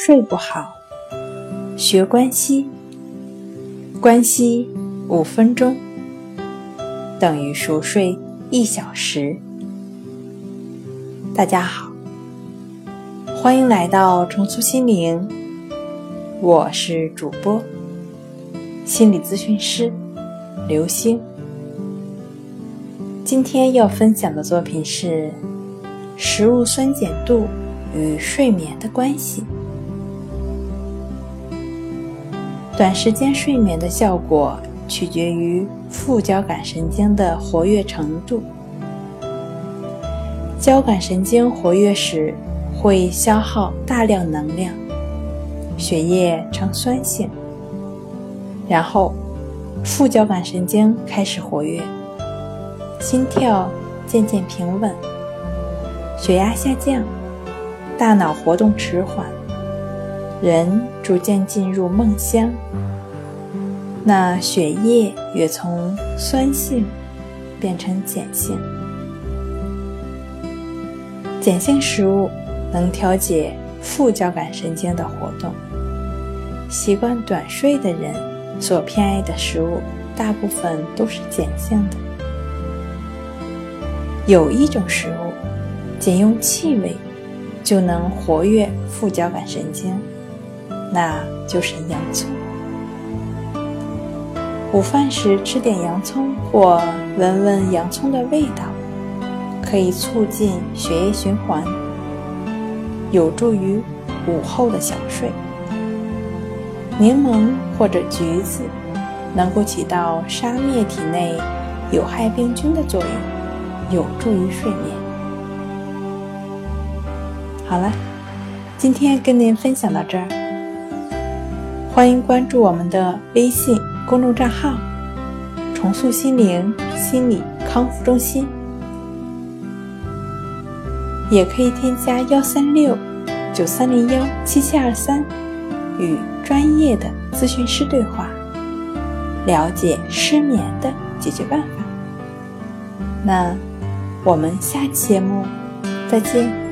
睡不好，学关息，关息五分钟。等于熟睡一小时。大家好，欢迎来到重塑心灵，我是主播。心理咨询师。刘星。今天要分享的作品是食物酸碱度。与睡眠的关系，短时间睡眠的效果取决于副交感神经的活跃程度。交感神经活跃时会消耗大量能量，血液呈酸性，然后副交感神经开始活跃，心跳渐渐平稳，血压下降。大脑活动迟缓，人逐渐进入梦乡。那血液也从酸性变成碱性。碱性食物能调节副交感神经的活动。习惯短睡的人所偏爱的食物，大部分都是碱性的。有一种食物，仅用气味。就能活跃副交感神经，那就是洋葱。午饭时吃点洋葱，或闻闻洋葱的味道，可以促进血液循环，有助于午后的小睡。柠檬或者橘子能够起到杀灭体内有害病菌的作用，有助于睡眠。好了，今天跟您分享到这儿，欢迎关注我们的微信公众账号“重塑心灵心理康复中心”，也可以添加幺三六九三零幺七七二三与专业的咨询师对话，了解失眠的解决办法。那我们下期节目再见。